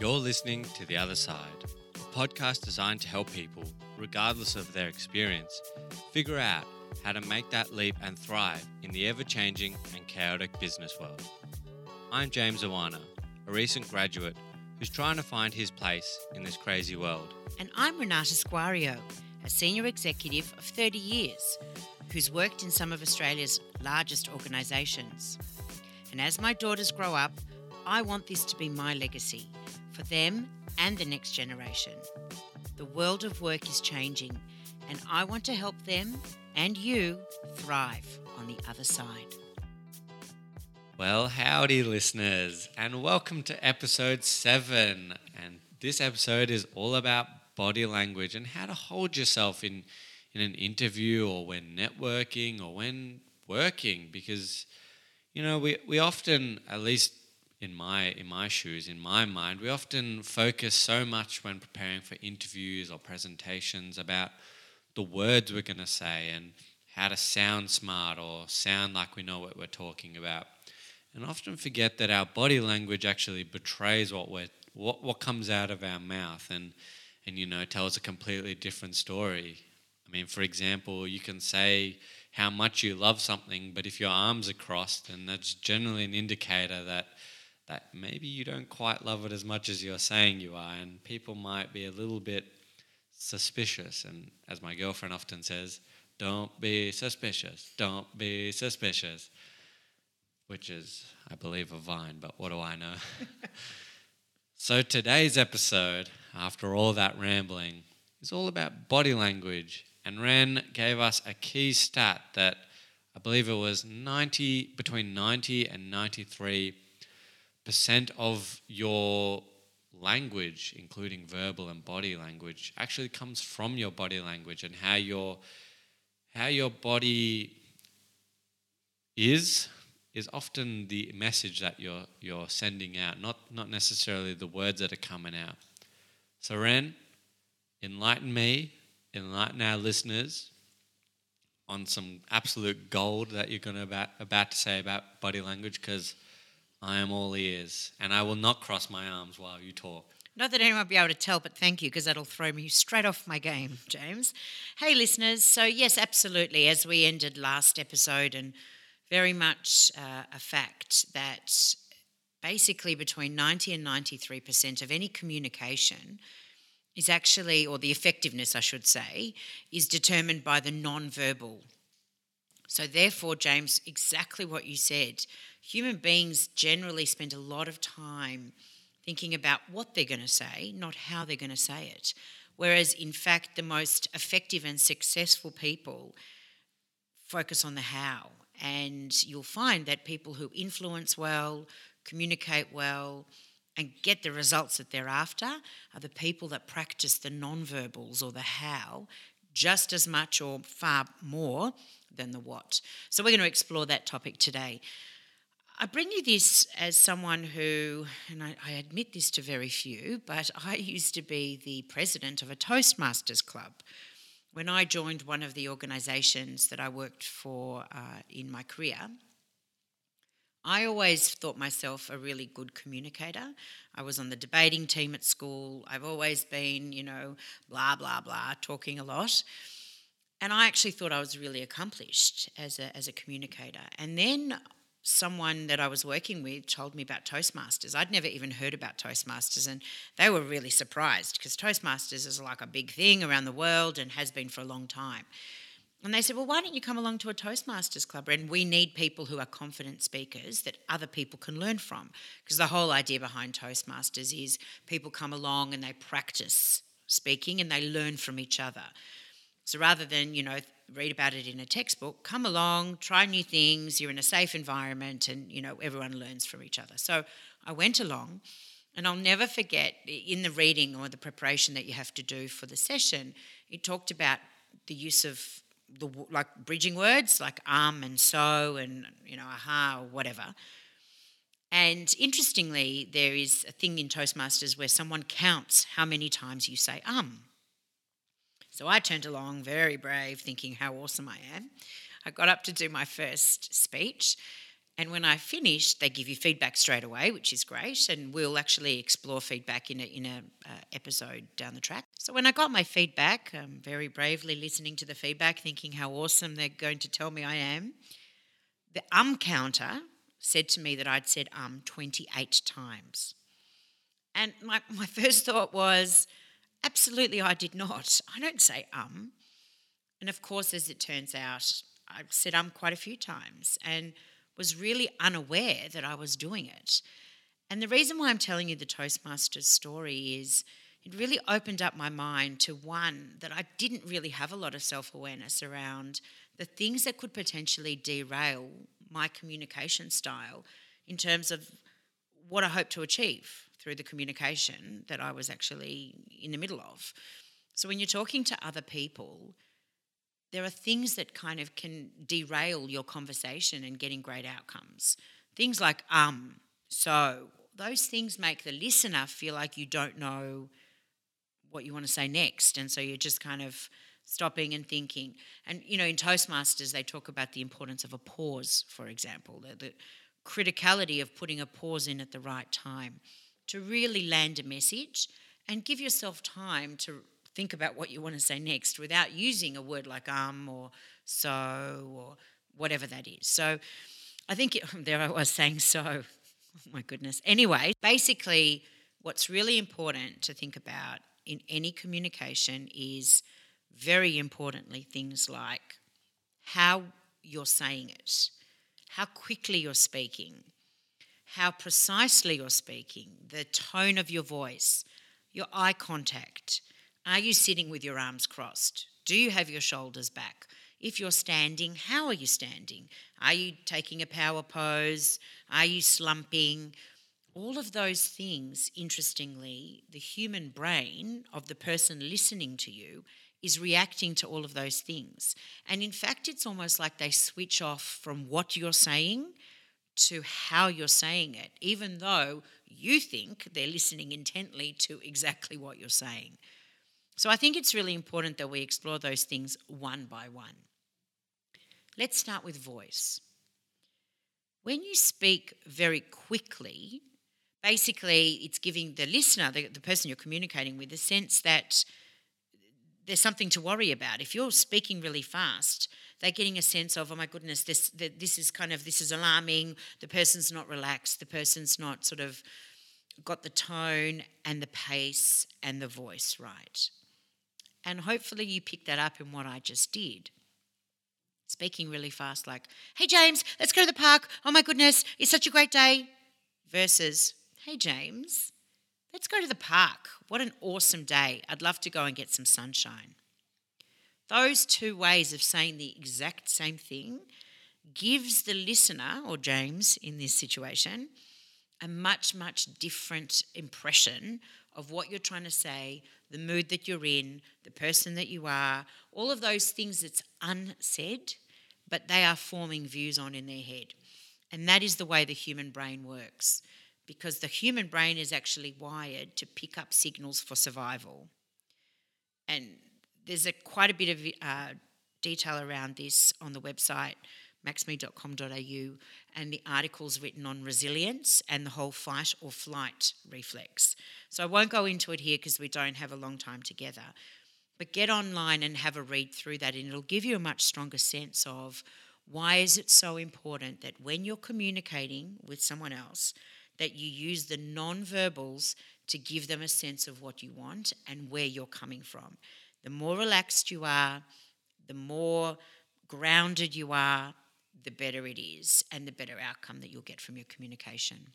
You're listening to The Other Side, a podcast designed to help people, regardless of their experience, figure out how to make that leap and thrive in the ever changing and chaotic business world. I'm James Oana, a recent graduate who's trying to find his place in this crazy world. And I'm Renata Sguario, a senior executive of 30 years who's worked in some of Australia's largest organisations. And as my daughters grow up, I want this to be my legacy for them and the next generation. The world of work is changing, and I want to help them and you thrive on the other side. Well, howdy, listeners, and welcome to episode seven. And this episode is all about body language and how to hold yourself in, in an interview or when networking or when working. Because, you know, we, we often, at least in my in my shoes, in my mind, we often focus so much when preparing for interviews or presentations about the words we're going to say and how to sound smart or sound like we know what we're talking about. And often forget that our body language actually betrays what we're what, what comes out of our mouth and and you know tells a completely different story. I mean, for example, you can say how much you love something, but if your arms are crossed, then that's generally an indicator that that maybe you don't quite love it as much as you're saying you are, and people might be a little bit suspicious. And as my girlfriend often says, don't be suspicious, don't be suspicious, which is, I believe, a vine, but what do I know? so today's episode, after all that rambling, is all about body language. And Ren gave us a key stat that I believe it was 90 between 90 and 93 percent of your language, including verbal and body language, actually comes from your body language and how your how your body is is often the message that you're you're sending out, not not necessarily the words that are coming out. So Ren, enlighten me, enlighten our listeners on some absolute gold that you're to about about to say about body language because I am all ears, and I will not cross my arms while you talk. Not that anyone will be able to tell, but thank you, because that'll throw me straight off my game, James. Hey, listeners. So, yes, absolutely. As we ended last episode, and very much uh, a fact that basically between 90 and 93% of any communication is actually, or the effectiveness, I should say, is determined by the non verbal. So, therefore, James, exactly what you said human beings generally spend a lot of time thinking about what they're going to say, not how they're going to say it. Whereas, in fact, the most effective and successful people focus on the how. And you'll find that people who influence well, communicate well, and get the results that they're after are the people that practice the non-verbals or the how just as much or far more than the what. So, we're going to explore that topic today. I bring you this as someone who, and I, I, admit this to very few, but I used to be the president of a Toastmasters club. When I joined one of the organisations that I worked for uh, in my career, I always thought myself a really good communicator. I was on the debating team at school. I've always been, you know, blah, blah, blah, talking a lot. And I actually thought I was really accomplished as a, as a communicator. And then someone that I was working with told me about Toastmasters. I'd never even heard about Toastmasters, and they were really surprised because Toastmasters is like a big thing around the world and has been for a long time. And they said, Well, why don't you come along to a Toastmasters club? And we need people who are confident speakers that other people can learn from. Because the whole idea behind Toastmasters is people come along and they practice speaking and they learn from each other. So rather than, you know, read about it in a textbook, come along, try new things, you're in a safe environment and, you know, everyone learns from each other. So I went along and I'll never forget in the reading or the preparation that you have to do for the session, it talked about the use of the like bridging words like um and so and you know aha or whatever. And interestingly, there is a thing in Toastmasters where someone counts how many times you say um. So I turned along, very brave, thinking how awesome I am. I got up to do my first speech, And when I finished, they give you feedback straight away, which is great. And we'll actually explore feedback in a, in a uh, episode down the track. So when I got my feedback, I'm very bravely listening to the feedback, thinking how awesome they're going to tell me I am. The um counter said to me that I'd said um 28 times. And my, my first thought was, absolutely, I did not. I don't say um. And of course, as it turns out, I've said um quite a few times and was really unaware that I was doing it. And the reason why I'm telling you the Toastmasters story is it really opened up my mind to one that I didn't really have a lot of self awareness around the things that could potentially derail my communication style in terms of what I hope to achieve through the communication that I was actually in the middle of. So when you're talking to other people, there are things that kind of can derail your conversation and getting great outcomes. Things like um, so, those things make the listener feel like you don't know what you want to say next. And so you're just kind of stopping and thinking. And, you know, in Toastmasters, they talk about the importance of a pause, for example, the, the criticality of putting a pause in at the right time to really land a message and give yourself time to think about what you want to say next without using a word like um or so or whatever that is. So I think it, there I was saying so. Oh my goodness. Anyway, basically, what's really important to think about in any communication is very importantly things like how you're saying it, how quickly you're speaking, how precisely you're speaking, the tone of your voice, your eye contact, are you sitting with your arms crossed? Do you have your shoulders back? If you're standing, how are you standing? Are you taking a power pose? Are you slumping? All of those things, interestingly, the human brain of the person listening to you is reacting to all of those things. And in fact, it's almost like they switch off from what you're saying to how you're saying it, even though you think they're listening intently to exactly what you're saying. So I think it's really important that we explore those things one by one. Let's start with voice. When you speak very quickly, basically it's giving the listener, the, the person you're communicating with, a sense that there's something to worry about. If you're speaking really fast, they're getting a sense of, oh my goodness, this this is kind of this is alarming. The person's not relaxed. The person's not sort of got the tone and the pace and the voice right. And hopefully you pick that up in what I just did. Speaking really fast, like, hey, James, let's go to the park. Oh my goodness, it's such a great day. Versus, hey, James, let's go to the park. What an awesome day. I'd love to go and get some sunshine. Those two ways of saying the exact same thing gives the listener, or James in this situation, a much, much different impression of what you're trying to say, the mood that you're in, the person that you are, all of those things that's unsaid, but they are forming views on in their head. And that is the way the human brain works, because the human brain is actually wired to pick up signals for survival. And there's a, quite a bit of uh, detail around this on the website maxme.com.au, and the articles written on resilience and the whole fight or flight reflex. So I won't go into it here because we don't have a long time together. But get online and have a read through that, and it'll give you a much stronger sense of why is it so important that when you're communicating with someone else, that you use the non-verbals to give them a sense of what you want and where you're coming from. The more relaxed you are, the more grounded you are, the better it is and the better outcome that you'll get from your communication.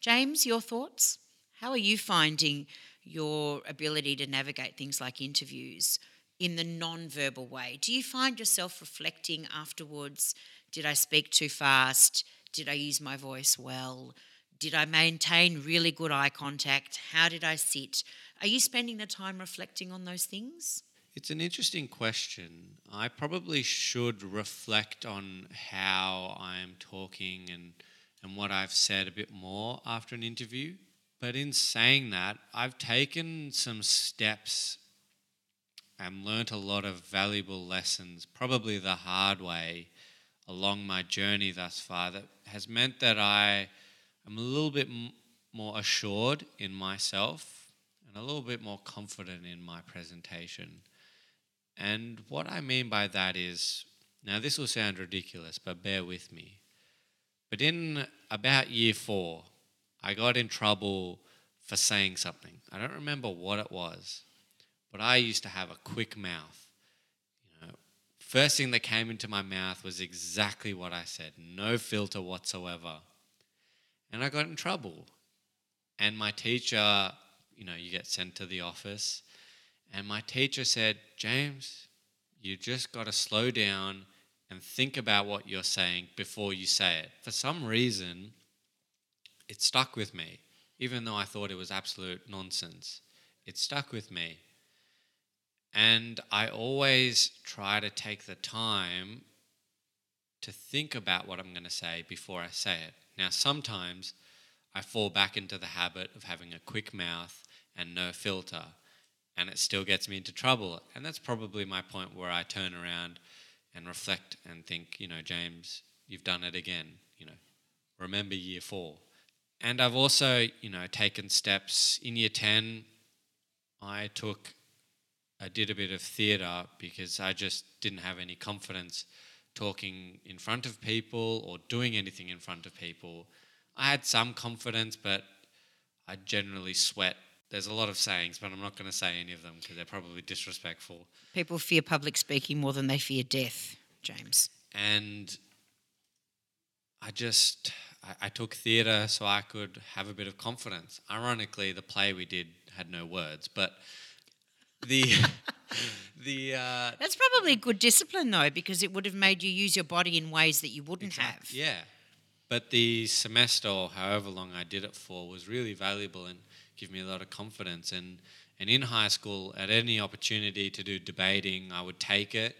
James, your thoughts? How are you finding your ability to navigate things like interviews in the non-verbal way? Do you find yourself reflecting afterwards? Did I speak too fast? Did I use my voice well? Did I maintain really good eye contact? How did I sit? Are you spending the time reflecting on those things? It's an interesting question. I probably should reflect on how I'm talking and, and what I've said a bit more after an interview. But in saying that, I've taken some steps and learnt a lot of valuable lessons, probably the hard way, along my journey thus far that has meant that I am a little bit m- more assured in myself and a little bit more confident in my presentation. And what I mean by that is now, this will sound ridiculous, but bear with me. But in about year four, I got in trouble for saying something. I don't remember what it was, but I used to have a quick mouth. You know, first thing that came into my mouth was exactly what I said, no filter whatsoever. And I got in trouble. And my teacher, you know, you get sent to the office, and my teacher said, James, you just got to slow down and think about what you're saying before you say it. For some reason, it stuck with me, even though I thought it was absolute nonsense. It stuck with me. And I always try to take the time to think about what I'm going to say before I say it. Now, sometimes I fall back into the habit of having a quick mouth and no filter, and it still gets me into trouble. And that's probably my point where I turn around and reflect and think, you know, James, you've done it again, you know, remember year four. And I've also, you know, taken steps in year 10. I took, I did a bit of theatre because I just didn't have any confidence talking in front of people or doing anything in front of people. I had some confidence, but I generally sweat there's a lot of sayings, but I'm not going to say any of them because they're probably disrespectful. People fear public speaking more than they fear death, James. And I just, I, I took theatre so I could have a bit of confidence. Ironically, the play we did had no words, but the the uh, that's probably good discipline though because it would have made you use your body in ways that you wouldn't have yeah but the semester or however long i did it for was really valuable and give me a lot of confidence. And, and in high school, at any opportunity to do debating, I would take it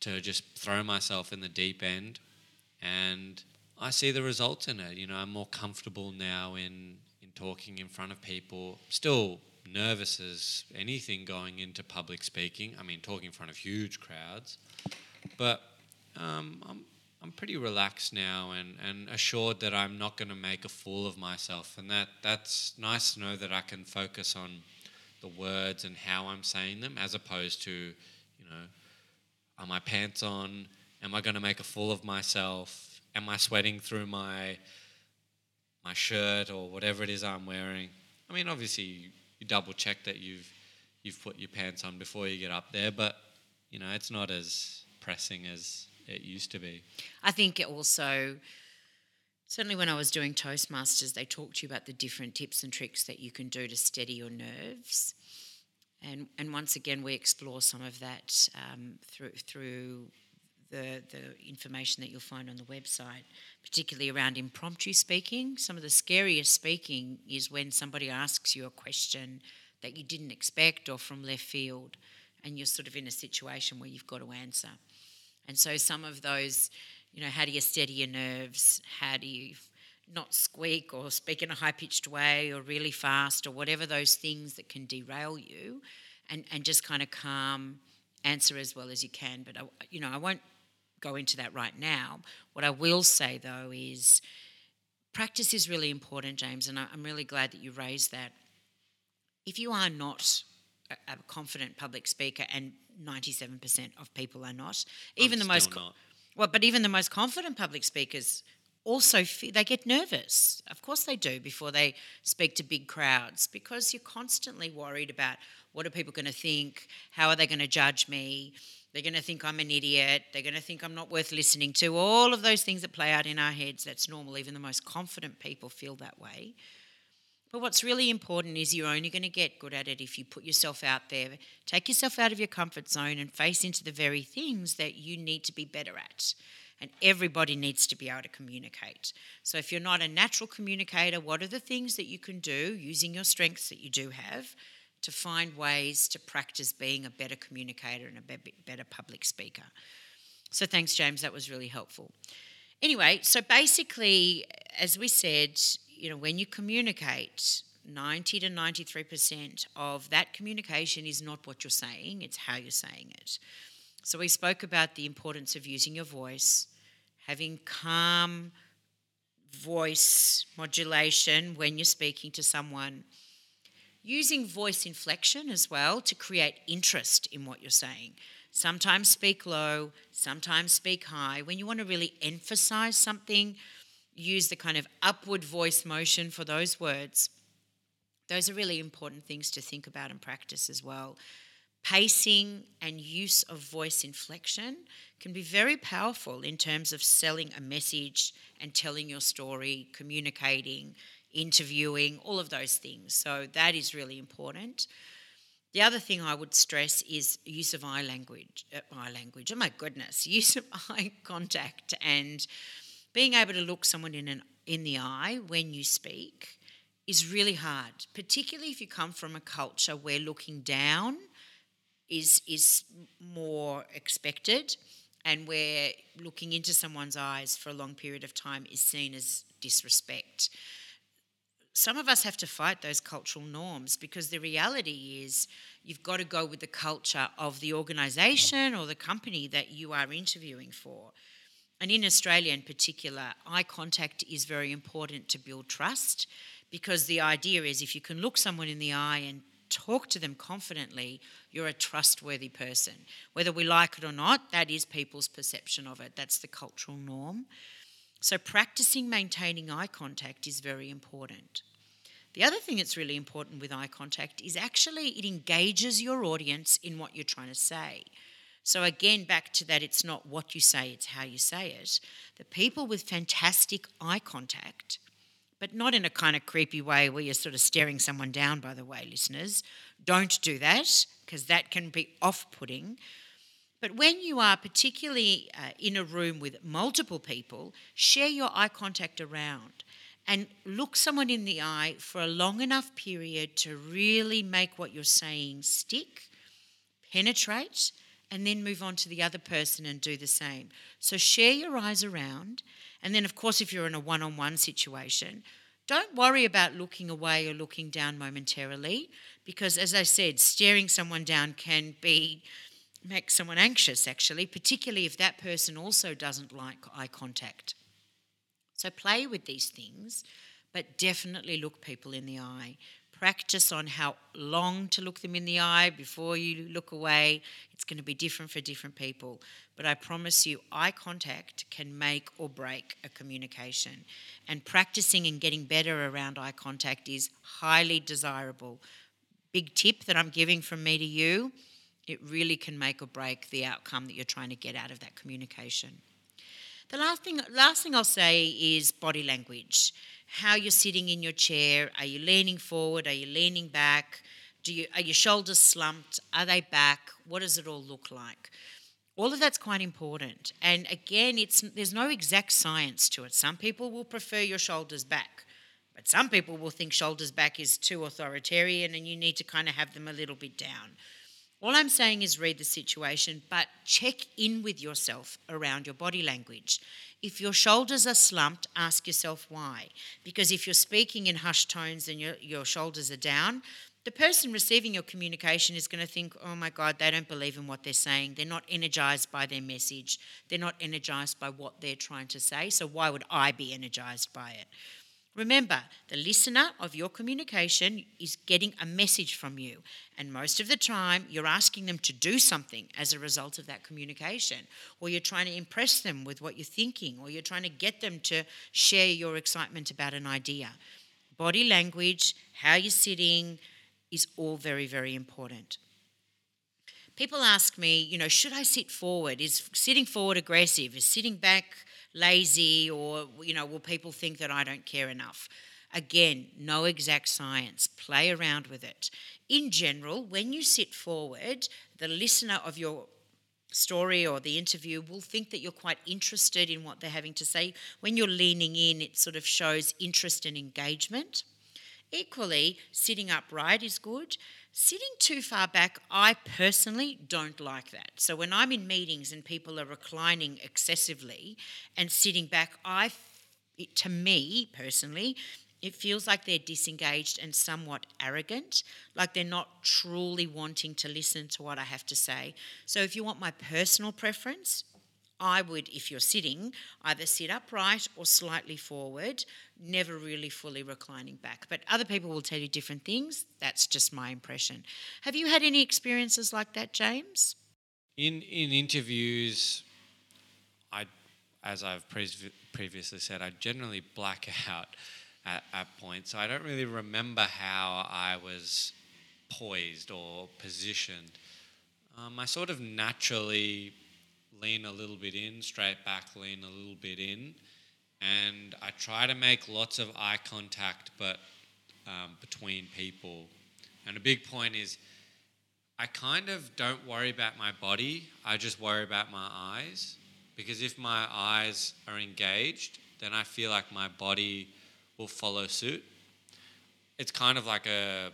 to just throw myself in the deep end. And I see the results in it. You know, I'm more comfortable now in, in talking in front of people. Still nervous as anything going into public speaking. I mean, talking in front of huge crowds. But um, I'm, I'm pretty relaxed now and, and assured that I'm not going to make a fool of myself. And that, that's nice to know that I can focus on the words and how I'm saying them as opposed to, you know, are my pants on? Am I going to make a fool of myself? Am I sweating through my my shirt or whatever it is I'm wearing? I mean, obviously you, you double check that you've you've put your pants on before you get up there, but you know, it's not as pressing as it used to be. I think it also, certainly when I was doing Toastmasters, they talked to you about the different tips and tricks that you can do to steady your nerves. And, and once again, we explore some of that um, through, through the, the information that you'll find on the website, particularly around impromptu speaking. Some of the scariest speaking is when somebody asks you a question that you didn't expect or from left field, and you're sort of in a situation where you've got to answer. And so some of those, you know, how do you steady your nerves? How do you not squeak or speak in a high pitched way or really fast or whatever those things that can derail you and, and just kind of calm, answer as well as you can. But, I, you know, I won't go into that right now. What I will say though is practice is really important, James, and I'm really glad that you raised that. If you are not a confident public speaker and 97% of people are not. Even I'm the most not. well, but even the most confident public speakers also they get nervous. Of course they do before they speak to big crowds because you're constantly worried about what are people going to think? How are they going to judge me? They're going to think I'm an idiot. They're going to think I'm not worth listening to. All of those things that play out in our heads, that's normal. Even the most confident people feel that way. But what's really important is you're only going to get good at it if you put yourself out there, take yourself out of your comfort zone, and face into the very things that you need to be better at. And everybody needs to be able to communicate. So, if you're not a natural communicator, what are the things that you can do using your strengths that you do have to find ways to practice being a better communicator and a better public speaker? So, thanks, James. That was really helpful. Anyway, so basically, as we said, you know, when you communicate, 90 to 93% of that communication is not what you're saying, it's how you're saying it. So we spoke about the importance of using your voice, having calm voice modulation when you're speaking to someone. Using voice inflection as well to create interest in what you're saying. Sometimes speak low, sometimes speak high. When you want to really emphasize something, use the kind of upward voice motion for those words. Those are really important things to think about and practice as well. Pacing and use of voice inflection can be very powerful in terms of selling a message and telling your story, communicating, interviewing, all of those things. So that is really important. The other thing I would stress is use of eye language. Uh, eye language. Oh my goodness, use of eye contact and being able to look someone in an in the eye when you speak is really hard, particularly if you come from a culture where looking down is is more expected and where looking into someone's eyes for a long period of time is seen as disrespect. Some of us have to fight those cultural norms because the reality is you've got to go with the culture of the organisation or the company that you are interviewing for. And in Australia in particular, eye contact is very important to build trust because the idea is if you can look someone in the eye and talk to them confidently, you're a trustworthy person. Whether we like it or not, that is people's perception of it. That's the cultural norm. So, practicing maintaining eye contact is very important. The other thing that's really important with eye contact is actually it engages your audience in what you're trying to say. So, again, back to that, it's not what you say, it's how you say it. The people with fantastic eye contact but not in a kind of creepy way where you're sort of staring someone down, by the way, listeners. Don't do that because that can be off putting. But when you are particularly uh, in a room with multiple people, share your eye contact around and look someone in the eye for a long enough period to really make what you're saying stick, penetrate, and then move on to the other person and do the same. So share your eyes around and then, of course, if you're in a one on one situation, don't worry about looking away or looking down momentarily, because as I said, staring someone down can be make someone anxious actually, particularly if that person also doesn't like eye contact. So play with these things, but definitely look people in the eye practice on how long to look them in the eye before you look away. It's going to be different for different people. But I promise you, eye contact can make or break a communication. And practicing and getting better around eye contact is highly desirable. Big tip that I'm giving from me to you it really can make or break the outcome that you're trying to get out of that communication. The last thing, last thing I'll say is body language how you're sitting in your chair. Are you leaning forward? Are you leaning back? Do you, are your shoulders slumped? Are they back? What does it all look like? All of that's quite important. And again, it's, there's no exact science to it. Some people will prefer your shoulders back, but some people will think shoulders back is too authoritarian and you need to kind of have them a little bit down. All I'm saying is read the situation, but check in with yourself around your body language. If your shoulders are slumped, ask yourself why. Because if you're speaking in hushed tones and your, your shoulders are down, the person receiving your communication is going to think, oh my God, they don't believe in what they're saying. They're not energized by their message. They're not energized by what they're trying to say. So why would I be energized by it? Remember, the listener of your communication is getting a message from you, and most of the time you're asking them to do something as a result of that communication, or you're trying to impress them with what you're thinking, or you're trying to get them to share your excitement about an idea. Body language, how you're sitting, is all very, very important. People ask me, you know, should I sit forward? Is sitting forward aggressive? Is sitting back lazy or, you know, will people think that I don't care enough? Again, no exact science. Play around with it. In general, when you sit forward, the listener of your story or the interview will think that you're quite interested in what they're having to say. When you're leaning in, it sort of shows interest and engagement. Equally, sitting upright is good. Sitting too far back, I personally don't like that. So when I'm in meetings and people are reclining excessively and sitting back, I, to me personally, it feels like they're disengaged and somewhat arrogant, like they're not truly wanting to listen to what I have to say. So if you want my personal preference, I would, if you're sitting, either sit upright or slightly forward, never really fully reclining back. But other people will tell you different things. That's just my impression. Have you had any experiences like that, James? In in interviews, I, as I've pre- previously said, I generally black out at, at points. So I don't really remember how I was poised or positioned. Um, I sort of naturally lean a little bit in, straight back, lean a little bit in, and I try to make lots of eye contact, but um, between people. And a big point is, I kind of don't worry about my body. I just worry about my eyes, because if my eyes are engaged, then I feel like my body will follow suit. It's kind of like a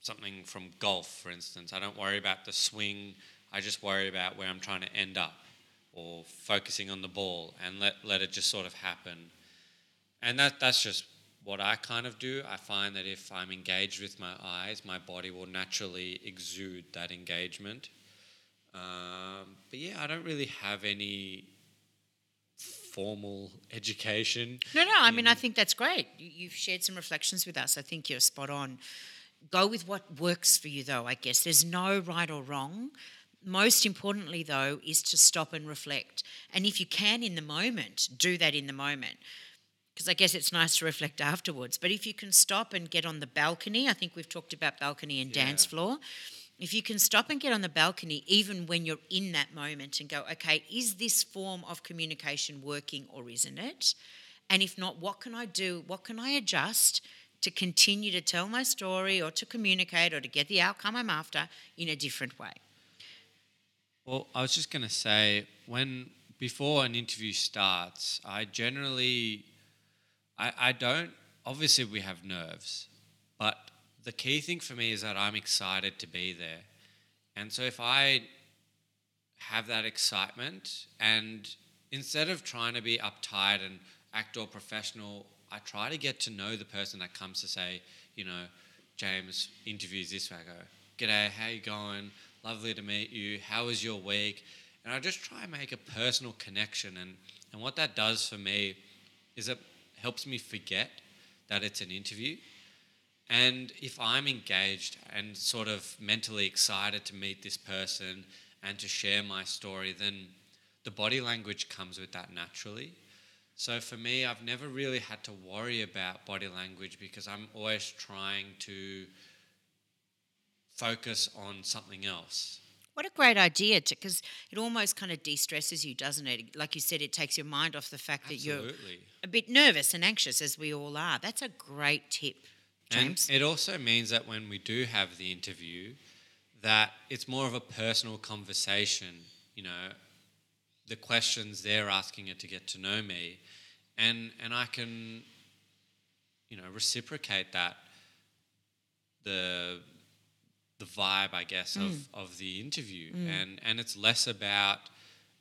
something from golf, for instance. I don't worry about the swing I just worry about where I'm trying to end up or focusing on the ball and let, let it just sort of happen. And that, that's just what I kind of do. I find that if I'm engaged with my eyes, my body will naturally exude that engagement. Um, but yeah, I don't really have any formal education. No, no, I mean, I think that's great. You've shared some reflections with us. I think you're spot on. Go with what works for you, though, I guess. There's no right or wrong most importantly, though, is to stop and reflect. And if you can in the moment, do that in the moment. Because I guess it's nice to reflect afterwards. But if you can stop and get on the balcony, I think we've talked about balcony and yeah. dance floor. If you can stop and get on the balcony, even when you're in that moment, and go, okay, is this form of communication working or isn't it? And if not, what can I do? What can I adjust to continue to tell my story or to communicate or to get the outcome I'm after in a different way? Well, I was just going to say when before an interview starts, I generally I, I don't obviously we have nerves, but the key thing for me is that I'm excited to be there. And so if I have that excitement and instead of trying to be uptight and act all professional, I try to get to know the person that comes to say, you know, James interviews this way. I go, G'day, how you going? Lovely to meet you. How was your week? And I just try and make a personal connection. And, and what that does for me is it helps me forget that it's an interview. And if I'm engaged and sort of mentally excited to meet this person and to share my story, then the body language comes with that naturally. So for me, I've never really had to worry about body language because I'm always trying to focus on something else. What a great idea, because it almost kind of de stresses you, doesn't it? Like you said, it takes your mind off the fact Absolutely. that you're a bit nervous and anxious, as we all are. That's a great tip, James. And it also means that when we do have the interview, that it's more of a personal conversation. You know, the questions they're asking it to get to know me, and and I can, you know, reciprocate that. The the vibe, I guess, mm. of, of the interview. Mm. And, and it's less about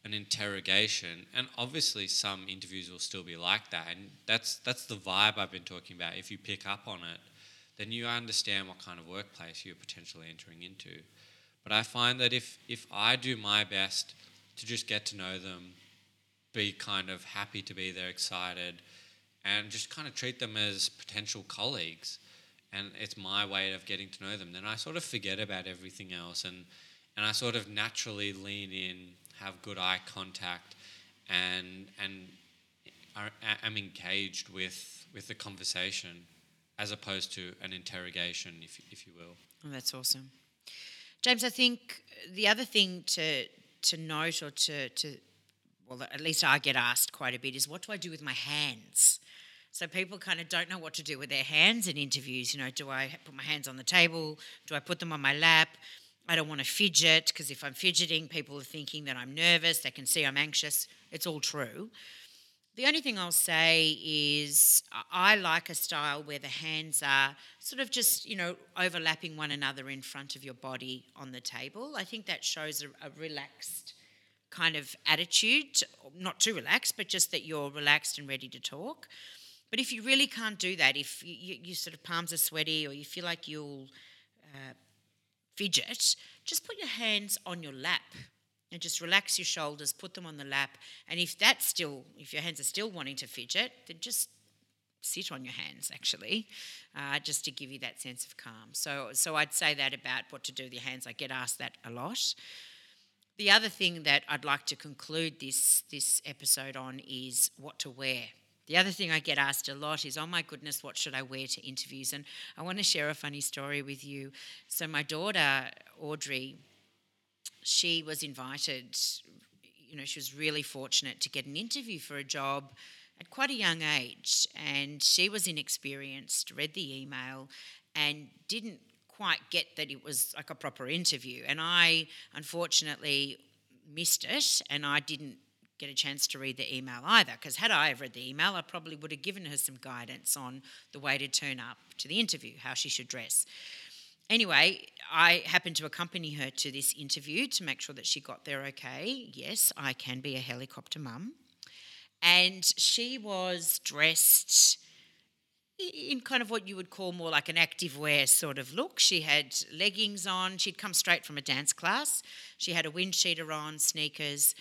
an interrogation. And obviously, some interviews will still be like that. And that's, that's the vibe I've been talking about. If you pick up on it, then you understand what kind of workplace you're potentially entering into. But I find that if, if I do my best to just get to know them, be kind of happy to be there, excited, and just kind of treat them as potential colleagues, and it's my way of getting to know them, then I sort of forget about everything else and and I sort of naturally lean in, have good eye contact, and and am engaged with with the conversation, as opposed to an interrogation, if if you will. Oh, that's awesome, James. I think the other thing to to note or to to well, at least I get asked quite a bit is what do I do with my hands? So people kind of don't know what to do with their hands in interviews. You know, do I put my hands on the table? Do I put them on my lap? I don't want to fidget because if I'm fidgeting, people are thinking that I'm nervous. They can see I'm anxious. It's all true. The only thing I'll say is I like a style where the hands are sort of just, you know, overlapping one another in front of your body on the table. I think that shows a, a relaxed kind of attitude, not too relaxed, but just that you're relaxed and ready to talk. But if you really can't do that, if you, you, sort of palms are sweaty or you feel like you'll uh, fidget, just put your hands on your lap And just relax your shoulders, put them on the lap. And if that's still, if your hands are still wanting to fidget, then just sit on your hands actually, uh, just to give you that sense of calm. So, so I'd say that about what to do with your hands. I get asked that a lot. The other thing that I'd like to conclude this this episode on is what to wear. The other thing I get asked a lot is, oh my goodness, what should I wear to interviews? And I want to share a funny story with you. So, my daughter, Audrey, she was invited, you know, she was really fortunate to get an interview for a job at quite a young age, and she was inexperienced, read the email, and didn't quite get that it was like a proper interview. And I unfortunately missed it, and I didn't get a chance to read the email either. Because had I read the email, I probably would have given her some guidance on the way to turn up to the interview, how she should dress. Anyway, I happened to accompany her to this interview to make sure that she got there okay. Yes, I can be a helicopter mum. And she was dressed in kind of what you would call more like an active wear sort of look. She had leggings on. She'd come straight from a dance class. She had a wind cheater on, sneakers.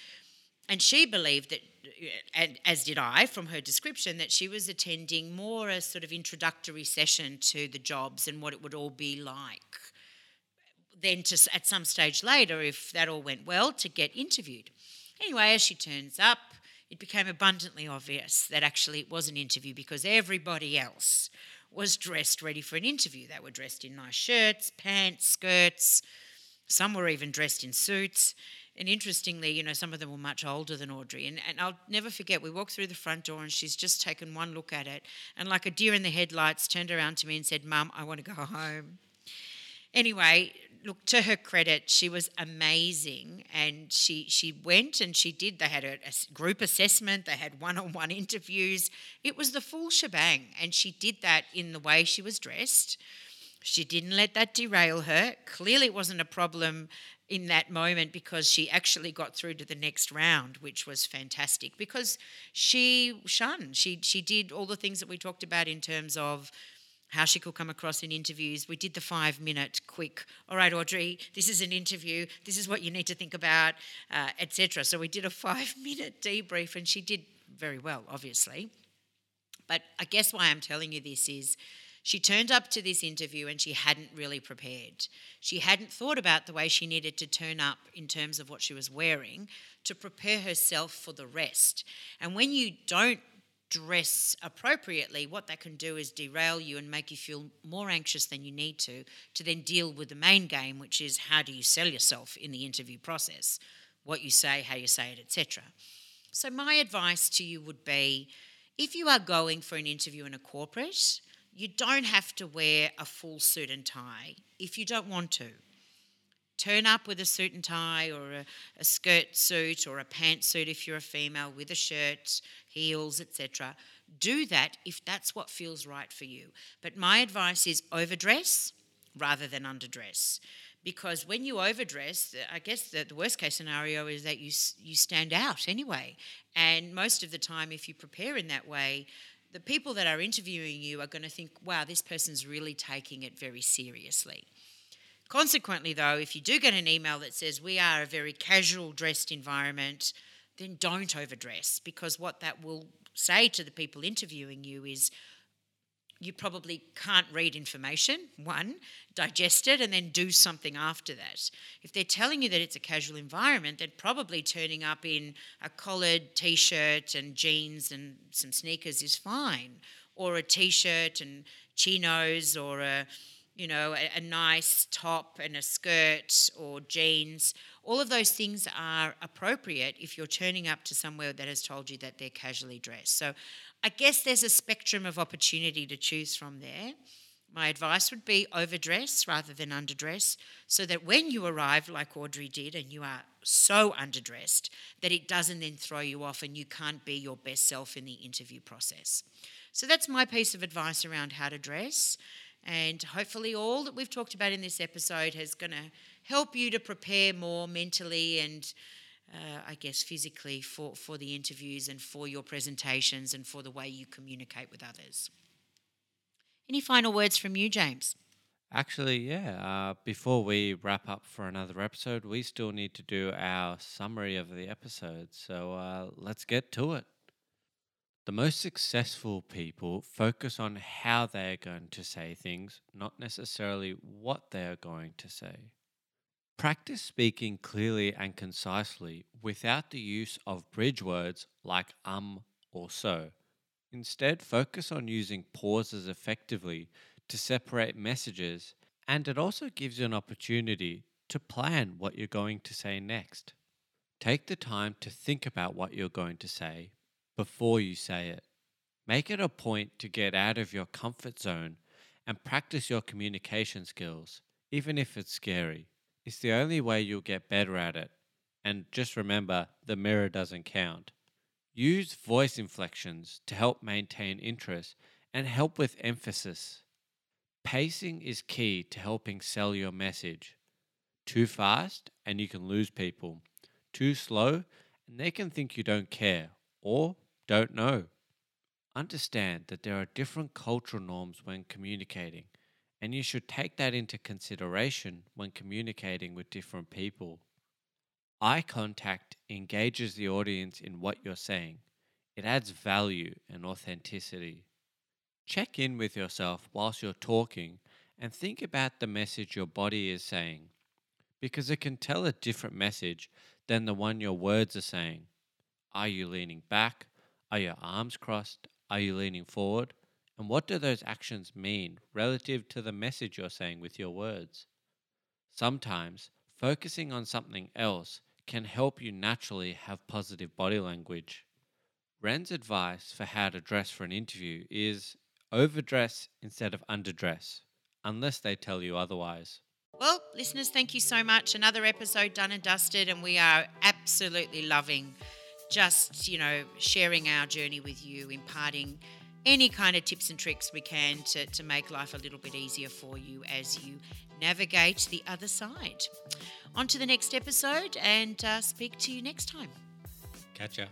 And she believed that, uh, and as did I from her description, that she was attending more a sort of introductory session to the jobs and what it would all be like. Then, to, at some stage later, if that all went well, to get interviewed. Anyway, as she turns up, it became abundantly obvious that actually it was an interview because everybody else was dressed ready for an interview. They were dressed in nice shirts, pants, skirts. Some were even dressed in suits. And interestingly, you know, some of them were much older than Audrey. And, and I'll never forget, we walked through the front door and she's just taken one look at it. And, like a deer in the headlights, turned around to me and said, Mum, I want to go home. Anyway, look to her credit she was amazing. And she she went and she did. They had a, a, group assessment. They had one-on-one interviews. It was the full shebang. And she did that in the way she was dressed. She didn't let that derail her. Clearly it wasn't a problem in that moment because she actually got through to the next round which was fantastic because she shunned she she did all the things that we talked about in terms of how she could come across in interviews. We did the five minute quick, all right, Audrey, this is an interview, this is what you need to think about, uh, etc. So we did a five minute debrief and she did very well, obviously. But I guess why I'm telling you this is she turned up to this interview and she hadn't really prepared. She hadn't thought about the way she needed to turn up in terms of what she was wearing to prepare herself for the rest. And when you don't dress appropriately, what that can do is derail you and make you feel more anxious than you need to, to then deal with the main game, which is how do you sell yourself in the interview process, what you say, how you say it, etc. So, my advice to you would be if you are going for an interview in a corporate, you don't have to wear a full suit and tie if you don't want to turn up with a suit and tie or a, a skirt suit or a pantsuit if you're a female with a shirt, heels, etc. Do that if that's what feels right for you. But my advice is overdress rather than underdress. Because when you overdress, I guess the, the worst case scenario is that you, you stand out anyway. And most of the time, if you prepare in that way, the people that are interviewing you are going to think, wow, this person's really taking it very seriously. Consequently, though, if you do get an email that says we are a very casual dressed environment, then don't overdress because what that will say to the people interviewing you is you probably can't read information, one, digest it, and then do something after that. If they're telling you that it's a casual environment, then probably turning up in a collared t shirt and jeans and some sneakers is fine, or a t shirt and chinos, or a you know, a, a, nice top and a skirt or jeans. All of those things are appropriate if you're turning up to somewhere that has told you that they're casually dressed. So I guess there's a spectrum of opportunity to choose from there. My advice would be overdress rather than underdress so that when you arrive, like Audrey did, and you are so underdressed that it doesn't then throw you off and you can't be your best self in the interview process. So that's my piece of advice around how to dress. And hopefully, all that we've talked about in this episode is going to help you to prepare more mentally and uh, I guess physically for, for the interviews and for your presentations and for the way you communicate with others. Any final words from you, James? Actually, yeah. Uh, before we wrap up for another episode, we still need to do our summary of the episode. So uh, let's get to it. The most successful people focus on how they are going to say things, not necessarily what they are going to say. Practice speaking clearly and concisely without the use of bridge words like um or so. Instead, focus on using pauses effectively to separate messages, and it also gives you an opportunity to plan what you're going to say next. Take the time to think about what you're going to say before you say it. Make it a point to get out of your comfort zone and practice your communication skills, even if it's scary. It's the only way you'll get better at it. And just remember, the mirror doesn't count. Use voice inflections to help maintain interest and help with emphasis. Pacing is key to helping sell your message. Too fast, and you can lose people. Too slow, and they can think you don't care or don't know. Understand that there are different cultural norms when communicating, and you should take that into consideration when communicating with different people. Eye contact engages the audience in what you're saying, it adds value and authenticity. Check in with yourself whilst you're talking and think about the message your body is saying, because it can tell a different message than the one your words are saying. Are you leaning back? Are your arms crossed? Are you leaning forward? And what do those actions mean relative to the message you're saying with your words? Sometimes focusing on something else can help you naturally have positive body language. Ren's advice for how to dress for an interview is overdress instead of underdress, unless they tell you otherwise. Well, listeners, thank you so much. Another episode done and dusted, and we are absolutely loving just, you know, sharing our journey with you, imparting any kind of tips and tricks we can to, to make life a little bit easier for you as you navigate the other side. On to the next episode and uh, speak to you next time. Catch ya.